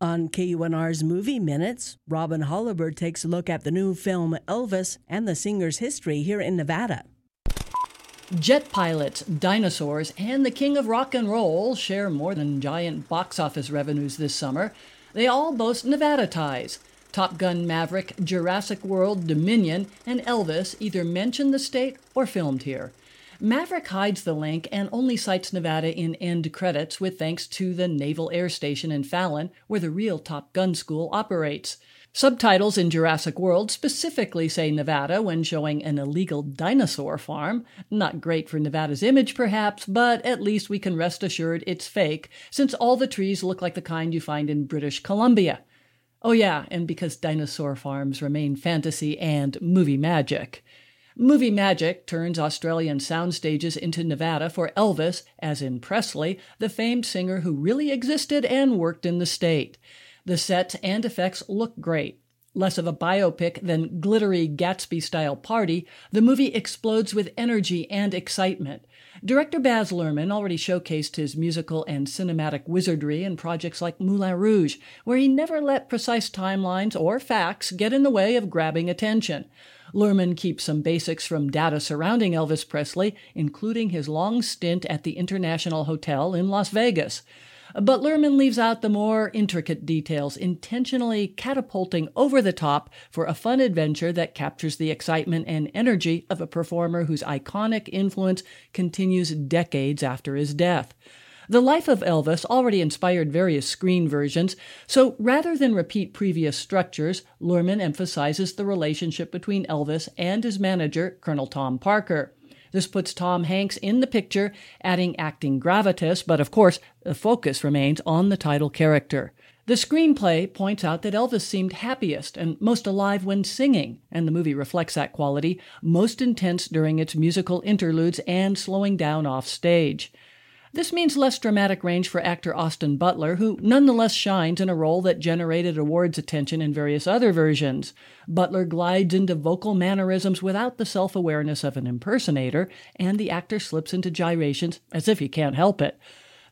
On KUNR's Movie Minutes, Robin Holabird takes a look at the new film Elvis and the singer's history here in Nevada. Jet pilots, dinosaurs, and the king of rock and roll share more than giant box office revenues this summer. They all boast Nevada ties. Top Gun Maverick, Jurassic World, Dominion, and Elvis either mention the state or filmed here. Maverick hides the link and only cites Nevada in end credits with thanks to the Naval Air Station in Fallon, where the real Top Gun school operates. Subtitles in Jurassic World specifically say Nevada when showing an illegal dinosaur farm. Not great for Nevada's image, perhaps, but at least we can rest assured it's fake, since all the trees look like the kind you find in British Columbia. Oh, yeah, and because dinosaur farms remain fantasy and movie magic. Movie magic turns Australian sound stages into Nevada for Elvis, as in Presley, the famed singer who really existed and worked in the state. The sets and effects look great. Less of a biopic than glittery Gatsby style party, the movie explodes with energy and excitement. Director Baz Luhrmann already showcased his musical and cinematic wizardry in projects like Moulin Rouge, where he never let precise timelines or facts get in the way of grabbing attention. Luhrmann keeps some basics from data surrounding Elvis Presley, including his long stint at the International Hotel in Las Vegas. But Luhrmann leaves out the more intricate details, intentionally catapulting over the top for a fun adventure that captures the excitement and energy of a performer whose iconic influence continues decades after his death. The life of Elvis already inspired various screen versions, so rather than repeat previous structures, Luhrmann emphasizes the relationship between Elvis and his manager, Colonel Tom Parker. This puts Tom Hanks in the picture, adding acting gravitas, but of course, the focus remains on the title character. The screenplay points out that Elvis seemed happiest and most alive when singing, and the movie reflects that quality, most intense during its musical interludes and slowing down off stage. This means less dramatic range for actor Austin Butler, who nonetheless shines in a role that generated awards attention in various other versions. Butler glides into vocal mannerisms without the self awareness of an impersonator, and the actor slips into gyrations as if he can't help it.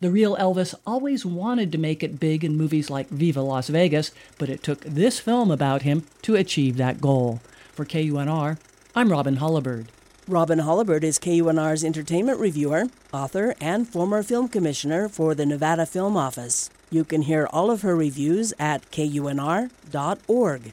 The real Elvis always wanted to make it big in movies like Viva Las Vegas, but it took this film about him to achieve that goal. For KUNR, I'm Robin Holabird. Robin Holabird is KUNR's entertainment reviewer, author, and former film commissioner for the Nevada Film Office. You can hear all of her reviews at kunr.org.